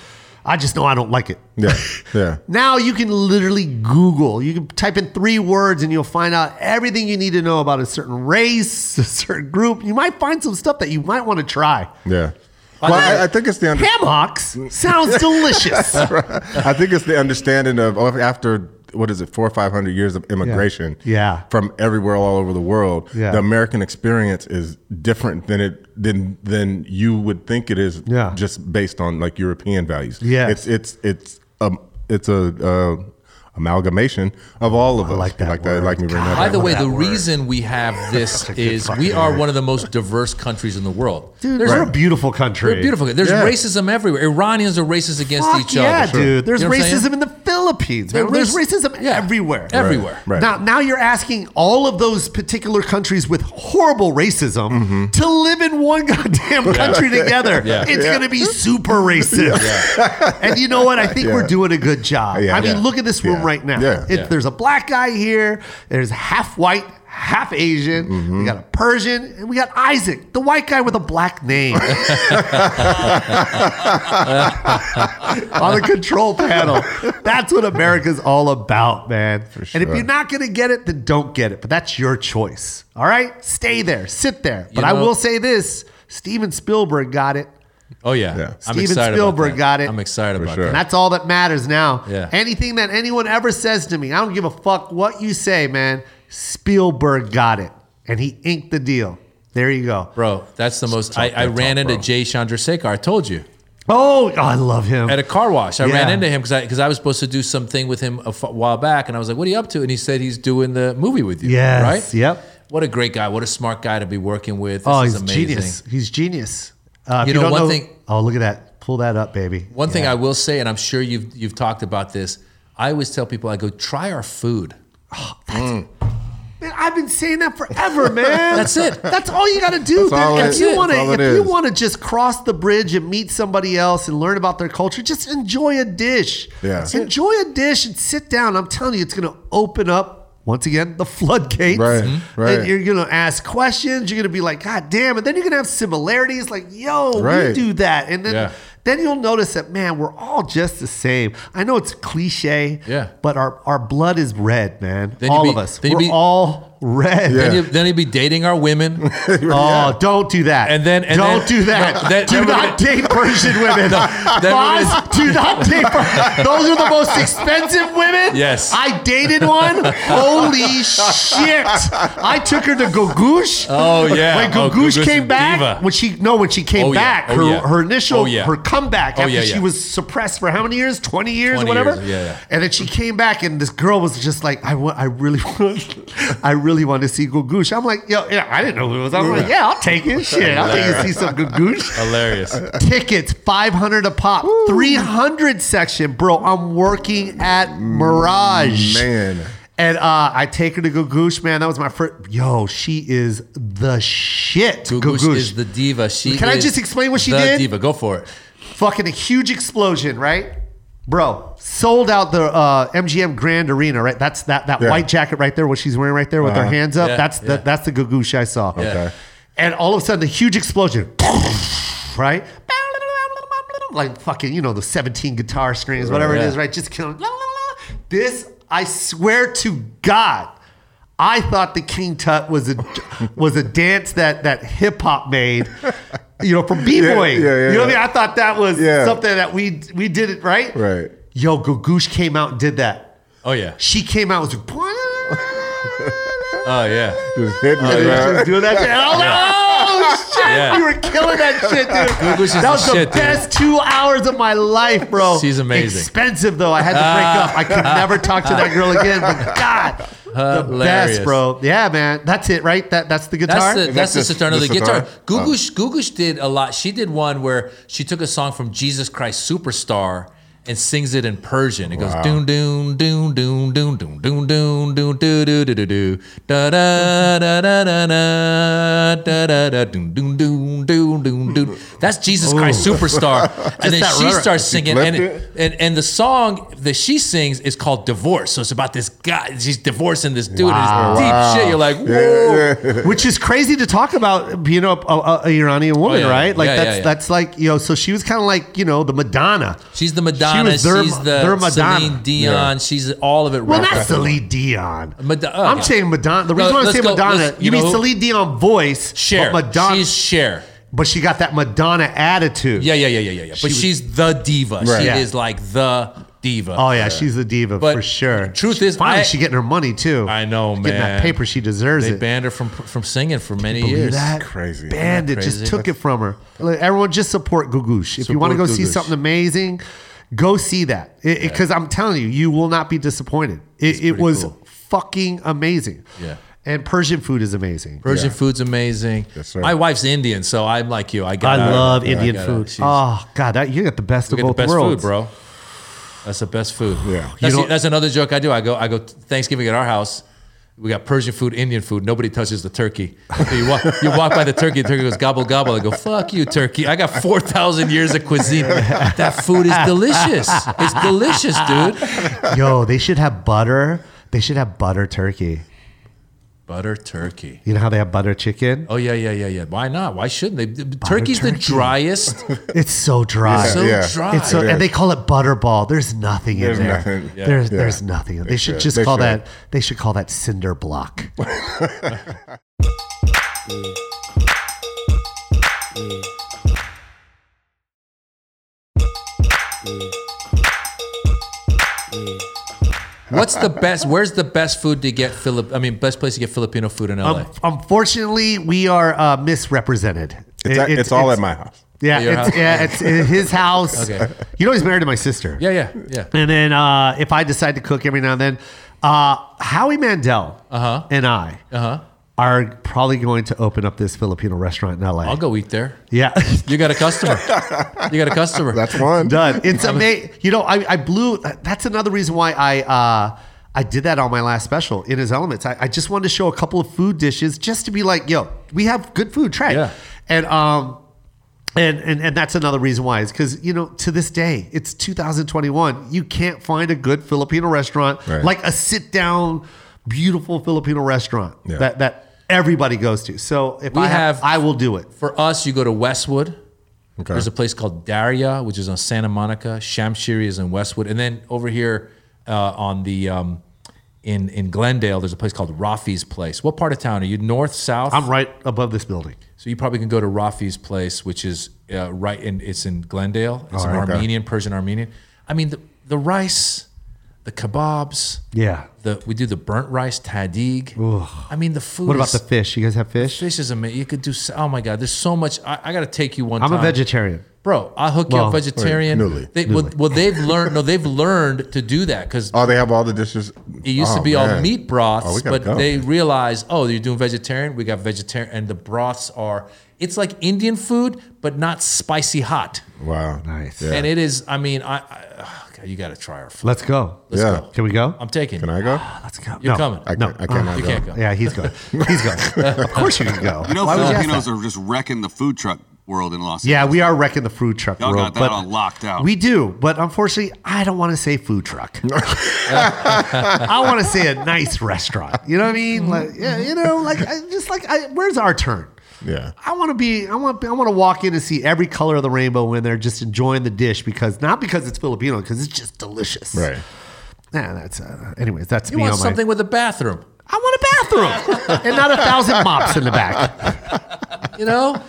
I just know I don't like it. Yeah, yeah. Now you can literally Google. You can type in three words and you'll find out everything you need to know about a certain race, a certain group. You might find some stuff that you might want to try. Yeah. Well, I, I think it's the under- Ham hocks sounds delicious. I think it's the understanding of oh, after what is it four or five hundred years of immigration, Yeah. from everywhere all over the world. Yeah. The American experience is different than it than than you would think it is. Yeah. just based on like European values. Yes. it's it's it's um it's a. Uh, amalgamation of all of us like that like that like me bring that By the way, the word. reason we have this is we are one of the most diverse countries in the world. Dude, There's we're a beautiful country. We're beautiful. There's Yeah. racism everywhere. Iranians are racist against Fuck each yeah, other. dude. There's You know what I'm saying? racism in the Philippines. There There's is- racism yeah. everywhere. Everywhere. Right. Now, now you're asking all of those particular countries with horrible racism mm-hmm. to live in one goddamn country together. Yeah. It's going to be super racist. And you know what? I think Yeah. we're doing a good job. Yeah. I mean, Yeah. look at this room Yeah. Right now. Yeah. If Yeah. there's a black guy here, there's half white, half Asian, Mm-hmm. we got a Persian, and we got Isaac, the white guy with a black name. on the control panel. That's what America's all about, man. And if you're not going to get it, then don't get it. But that's your choice. All right? Stay there, sit there. But You I will say this Steven Spielberg got it. Oh yeah, Yeah. I'm Steven Spielberg got it. I'm excited For about sure. that. And that's all that matters now. Yeah. Anything that anyone ever says to me, I don't give a fuck what you say, man. Spielberg got it. And he inked the deal. There you go. Bro, that's the most. I, I ran talk, into bro. Jay Chandrasekhar. I told you Oh, I love him. at a car wash. I Yeah. ran into him because I because I was supposed to do something with him a f- while back, and I was like, "What are you up to?" And he said he's doing the movie with you. Yes. Right. Yep. What a great guy. What a smart guy to be working with. This Oh, is he's amazing. genius. He's genius. Uh, You know, one thing- Oh, look at that. Pull that up, baby. One thing I will say, and I'm sure you've you've talked about this. I always tell people, I go, try our food. Oh, mm. Man, I've been saying that forever, man. That's it. That's all you got to do. That's all if it- you want to, if it you want to just cross the bridge and meet somebody else and learn about their culture, just enjoy a dish. Yeah. That's it. enjoy a dish and sit down. I'm telling you, it's going to open up. Once again, the floodgates. Right, right. And you're gonna ask questions. You're gonna be like, God damn! And then you're gonna have similarities. Like, yo, we do that. And then Yeah. then you'll notice that man, we're all just the same. I know it's cliche. Yeah. But our, our blood is red, man. All be- of us. We're be- all red. Yeah. Then, you, then he'd be dating our women. Oh, don't do that. And then- and don't then- do that. no, then- do then not gonna- date Persian women. then we're gonna- do not date. Per- Those are the most expensive women. Yes. I dated one. Holy shit! I took her to Googoosh. Oh, yeah. When Oh, Googoosh Googoosh came back, diva. when she no, when she came Oh, yeah. back, Oh, her yeah. her initial Oh, yeah. her comeback Oh, after yeah, she was suppressed for how many years? Twenty years or whatever. years, yeah, yeah. And then she came back, and this girl was just like, I want, I really want, I really want to see Googoosh. I'm like, yo, yeah, I didn't know who it was. I'm like, yeah, I'll take it. Shit, I'll take you to see some Googoosh. Hilarious. Tickets, 500 a pop, 300 section. Bro, I'm working at Mirage. Man. And uh, I take her to Googoosh, man. That was my first. Yo, she is the shit. Googoosh is the diva. She Can I just explain what she the did? diva. Go for it. Fucking a huge explosion, right? Bro, sold out the uh, MGM Grand Arena, right? That's that that Yeah. white jacket right there, what she's wearing right there with her Uh-huh. hands up. Yeah, that's yeah. the that's the Googoosh I saw. Okay. And all of a sudden, the huge explosion, right? Like fucking, you know, the 17 guitar strings, whatever it Yeah. is, right? Just killing. This, I swear to God, I thought the King Tut was a was a dance that that hip hop made, you know, from b boy. Yeah, yeah, yeah, you know what I mean? I thought that was Yeah. something that we we did it right. Right. Yo, Googoosh came out and did that. Oh yeah. She came out and was like, Oh yeah. Just hitting and it, she doing that shit. And I was like, oh shit, Yeah. you were killing that shit, dude. Googoosh is that was the shit, dude. best two hours of my life, bro. She's amazing. Expensive though. I had to break up. I could never talk to that girl again. But God, the best, bro. Yeah, man. That's it, right? That that's the guitar. That's the that's the just sitar of the the guitar. sitar? Googoosh Googoosh did a lot. She did one where she took a song from Jesus Christ Superstar and sings it in Persian. It goes doon doon doon doon doon doon doon doon doon doo doo doo doo doo da da da da da da da da da doon doon doon dude. That's Jesus Christ Superstar. and then she rubber- starts She singing, and, it? and and the song that she sings is called Divorce. So it's about this guy. She's divorcing this dude. Wow. It's deep Wow. shit. You're like, whoa. Yeah, yeah. Which is crazy to talk about being a, a, a Iranian woman, Oh, yeah. right? Like Yeah, yeah, that's yeah. that's like you know. So she was kind of like you know the Madonna. She's the Madonna. was their- she's the their Madonna. Celine Dion. She's all of it. Well, wrapped not. Celine Dion. Mad- oh, I'm yeah. saying Madonna. The reason why I let's say go- Madonna, let's- you, you mean know who? Celine Dion voice, Cher. but Madonna. She's Cher. But she got that Madonna attitude. Yeah, yeah, yeah, yeah, yeah. yeah. But was- she's the diva. Right. She Yeah. is like the diva. Oh yeah, she's the diva But for sure. truth is, finally I- she getting her money too. I know, She's Getting that man. paper, she deserves they it. banned her from from singing for many Believe years. that? Crazy. Banned it, just crazy? took it from her. Like, Everyone just support Googoosh. If you want to go Support see Googoosh. something amazing, go see that. Because I'm telling you, you will not be disappointed. It, it pretty was cool. fucking amazing. Yeah. And Persian food is amazing. Persian Yeah. food's amazing. Yes, sir. My wife's Indian, so I'm like you. I I got. love I Indian gotta- food. she's- Oh God, that you got the best we of get the both best worlds, food, bro. That's the best food. Yeah. That's, You the- know- that's another joke I do. I go, I go Thanksgiving at our house. We got Persian food, Indian food. Nobody touches the turkey. So you walk, you walk by the turkey. The turkey goes gobble gobble. I go, fuck you, turkey. I got four thousand years of cuisine. That food is delicious. It's delicious, dude. Yo, they should have butter. They should have butter turkey. Butter turkey. You know how they have butter chicken? Oh yeah, yeah, yeah, yeah. Why not? Why shouldn't they? Turkey's the driest. It's so dry. so Yeah. dry. It's so, It and they call it butterball. There's nothing There's in there. nothing. Yeah. There's Yeah. there's nothing. They, should should. just They call should. that. They should call that cinder block. What's the best? Where's the best food to get Philip? I mean, best place to get Filipino food in LA. Um, unfortunately, we are uh, misrepresented. It's, It- it's, all at my house. Yeah, your it's, house? yeah, it's in his house. Okay. You know, he's married to my sister. yeah, yeah, yeah. And then uh, if I decide to cook every now and then, uh, Howie Mandel Uh-huh. and I Uh-huh. Are probably going to open up this Filipino restaurant in LA. I'll go eat there. Yeah. You got a customer. You got a customer. That's one. Done. It's amazing. You know, I, I blew. That's another reason why I uh, I did that on my last special in his elements. I, I just wanted to show a couple of food dishes just to be like, yo, we have good food. Try it. Yeah. And um, and and and that's another reason why is because you know to this day it's 2021. You can't find a good Filipino restaurant Right. like a sit down, beautiful Filipino restaurant Yeah. that that everybody goes to. So if We I have, have- I will do it. For us, you go to Westwood. Okay. There's a place called Darya, which is on Santa Monica. Shamshiri is in Westwood, and then over here uh, on the um, in in Glendale, there's a place called Raffi's Place. What part of town are you? North, south? I'm right above this building. So you probably can go to Raffi's place, which is uh, right in it's in Glendale. It's an okay. Armenian, Persian Armenian. I mean the the rice, the kebabs. Yeah. The we do the burnt rice tahdig. I mean the food. What about is- the fish? You guys have fish? fish? Is amazing. You could do. Oh my god, there's so much. I, I got to take you one time. I'm time. a vegetarian. Bro, I'll hook you up vegetarian. newly. They, well, well, they've learned. No, they've learned to do that because Oh, they have all the dishes. it used Oh, to be all meat broths, Oh, but go. they realized, oh, you're doing vegetarian. We got vegetarian, and the broths are. It's like Indian food, but not spicy hot. Wow. Nice. Yeah. And it is. I mean, I. I God, you got to try our food. Let's go. Let's Yeah. go. Can we go? I'm taking. Can you. I go? Ah, let's go. You're no. coming. I, No. can, I cannot You go. can't go. Yeah, he's going. He's going. of course you can go. You know, Why Filipinos are just wrecking the food truck world in Los Angeles. Yeah, we are wrecking the food truck Y'all world, got that but all locked out. We do, but unfortunately, I don't want to say food truck. I want to say a nice restaurant. You know what I mean? Like, yeah, you know, like I, just like I, where's our turn? Yeah. I want to be. I want. I want to walk in and see every color of the rainbow when they're just enjoying the dish because not because it's Filipino, because it's just delicious. Right. Nah, that's. Uh, anyways, that's You me want on something my. with a bathroom? I want a bathroom and not a thousand mops in the back. You know,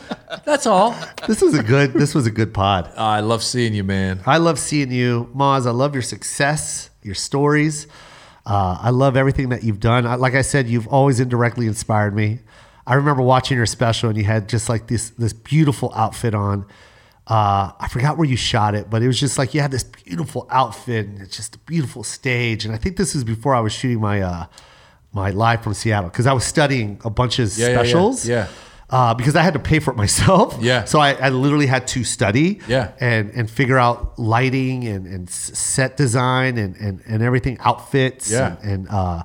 that's all. This was a good. This was a good pod. I love seeing you, man. I love seeing you, Maz. I love your success, your stories. Uh, I love everything that you've done. I, like I said, you've always indirectly inspired me. I remember watching your special, and you had just like this this beautiful outfit on. Uh, I forgot where you shot it, but it was just like you had this beautiful outfit, and it's just a beautiful stage. And I think this was before I was shooting my uh, my live from Seattle because I was studying a bunch of Yeah, yeah, yeah. specials. Yeah. Uh, because I had to pay for it myself. Yeah. So I, I literally had to study Yeah. and and figure out lighting and, and set design and, and, and everything outfits Yeah. and, and uh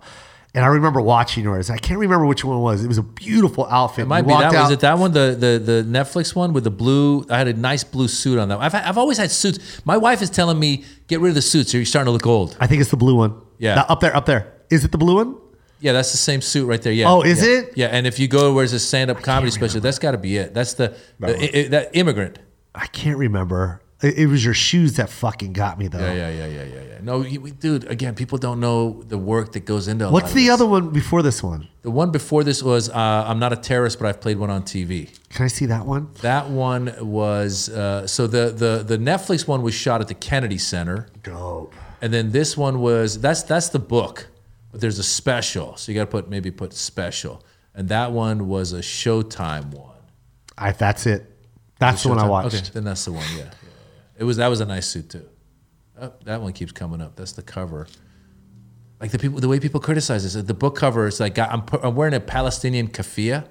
And I remember watching yours. I can't remember which one it was. It was a beautiful outfit. It might You be that. out- Was it that one? The, the the Netflix one with the blue. I had a nice blue suit on that. I've I've always had suits. My wife is telling me get rid of the suits. or You're starting to look old. I think it's the blue one. Yeah. That- up there, up there. Is it the blue one? Yeah, that's the same suit right there. Yeah. Oh, is Yeah. it? Yeah, and if you go where it's a stand-up comedy special, that's got to be it. That's the, the i- i- that immigrant. I can't remember. It, it was your shoes that fucking got me though. Yeah, yeah, yeah, yeah, yeah, yeah. No, you, we- dude. Again, people don't know the work that goes into. What's the other one before this one? The one before this was uh, I'm not a terrorist, but I've played one on TV. Can I see that one? That one was uh, so the the the Netflix one was shot at the Kennedy Center, Dope. and then this one was that's that's the book, but there's a special, so you got to put maybe put special, and that one was a Showtime one. I, that's it. That's the one I watched. Okay, then that's the one. Yeah. It was that was a nice suit too. Oh, that one keeps coming up. That's the cover. Like the people, the way people criticize this, the book cover is like I'm, I'm wearing a Palestinian keffiyeh.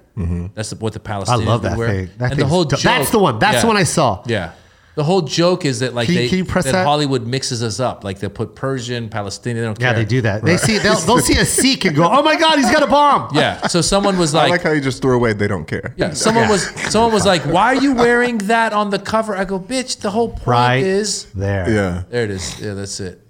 That's what the Mm-hmm. I Palestinians love that wear. thing. That and the whole joke, That's the one. That's yeah. the one I saw. Yeah. The whole joke is that like Can you- they can you press that, that? Hollywood mixes us up. Like they put Persian, Palestinian. They don't Yeah, care. they do that. They see they'll, they'll see a Sikh and go, "Oh my God, he's got a bomb." Yeah. So someone was like I like, like how you just threw away. They don't care. yeah. Someone was someone was like, why are you wearing that on the cover? I go, bitch. The whole point Right is there. Yeah. there. It is. Yeah, that's it.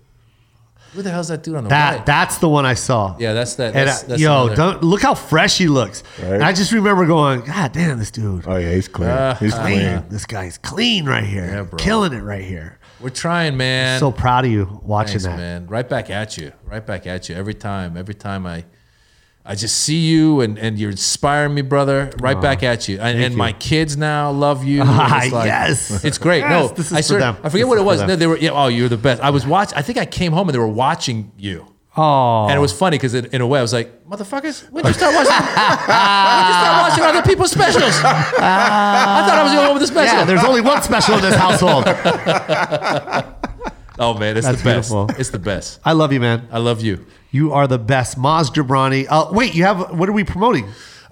Who the hell's that dude on the That right? that's the one I saw. yeah, that's that. And That's, uh, that's yo, another- don't look how fresh he looks. Right. And I just remember going, God damn, this dude. Oh yeah, he's clean. Uh, he's uh, clean. Man, this guy's clean right here. Yeah, bro. Killing it right here. We're trying, man. so proud of you watching Thanks, that. man. Right back at you. Right back at you. Every time. Every time I I just see you and, and you're inspiring me, brother. Right back at you. And, and you. my kids now love you. Ah, It's like- yes. It's great. Yes, no, this is I. I forget This what it was. No, they were yeah, oh, you're the best. I was watch I think I came home and they were watching you. Oh, And it was funny because in a way I was like, motherfuckers, when did you start watching? when did you start watching other people's specials? I thought I was the only one with the special. yeah. There's only one special in this household. Oh man, it's That's the best. beautiful. It's the best. I love you, man. I love you. You are the best, Maz Jobrani. Uh, wait, you have what are we promoting?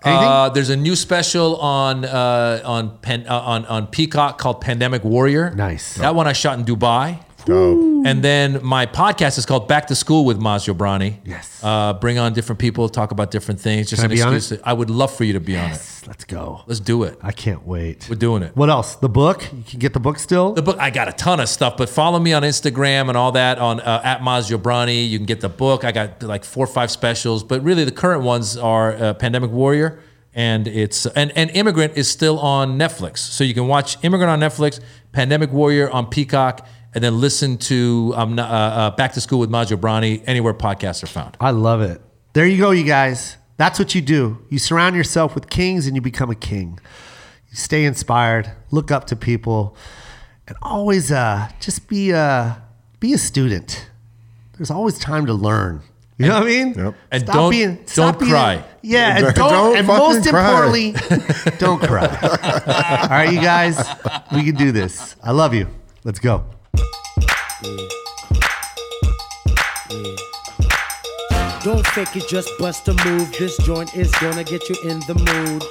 Anything? Uh, there's a new special on uh, on Pen, uh, on on Peacock called Pandemic Warrior. Nice. That one I shot in Dubai. Dope. And then my podcast is called Back to School with Maz Jobrani. Yes. Uh, bring on different people, talk about different things. Just Can I an be on excuse. to- I would love for you to be on it. Yes, let's go. Let's do it. I can't wait. We're doing it. What else? The book? You can get the book still. The book, I got a ton of stuff, but follow me on Instagram and all that on uh, at Maz Jobrani. You can get the book. I got like four or five specials, but really the current ones are uh, Pandemic Warrior and it's and, and Immigrant is still on Netflix, so you can watch Immigrant on Netflix, Pandemic Warrior on Peacock, and then listen to um, uh, uh, Back to School with Maz Jobrani anywhere podcasts are found. I love it. There you go, you guys. That's what you do. You surround yourself with kings and you become a king. You stay inspired, look up to people, and always uh, just be a, be a student. There's always time to learn. You know what I mean? Yep. And don't- don't cry. Yeah, and don't, Don't and most cry. importantly, don't cry. All right, you guys, we can do this. I love you. Let's go. Don't fake it, just bust a move. This joint is gonna get you in the mood.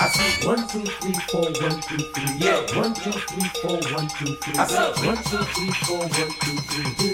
I see one, two, three, four, one, two, three. Yeah. One, two, three, four, one, two, three. I see one, two, three, four, one, two, three.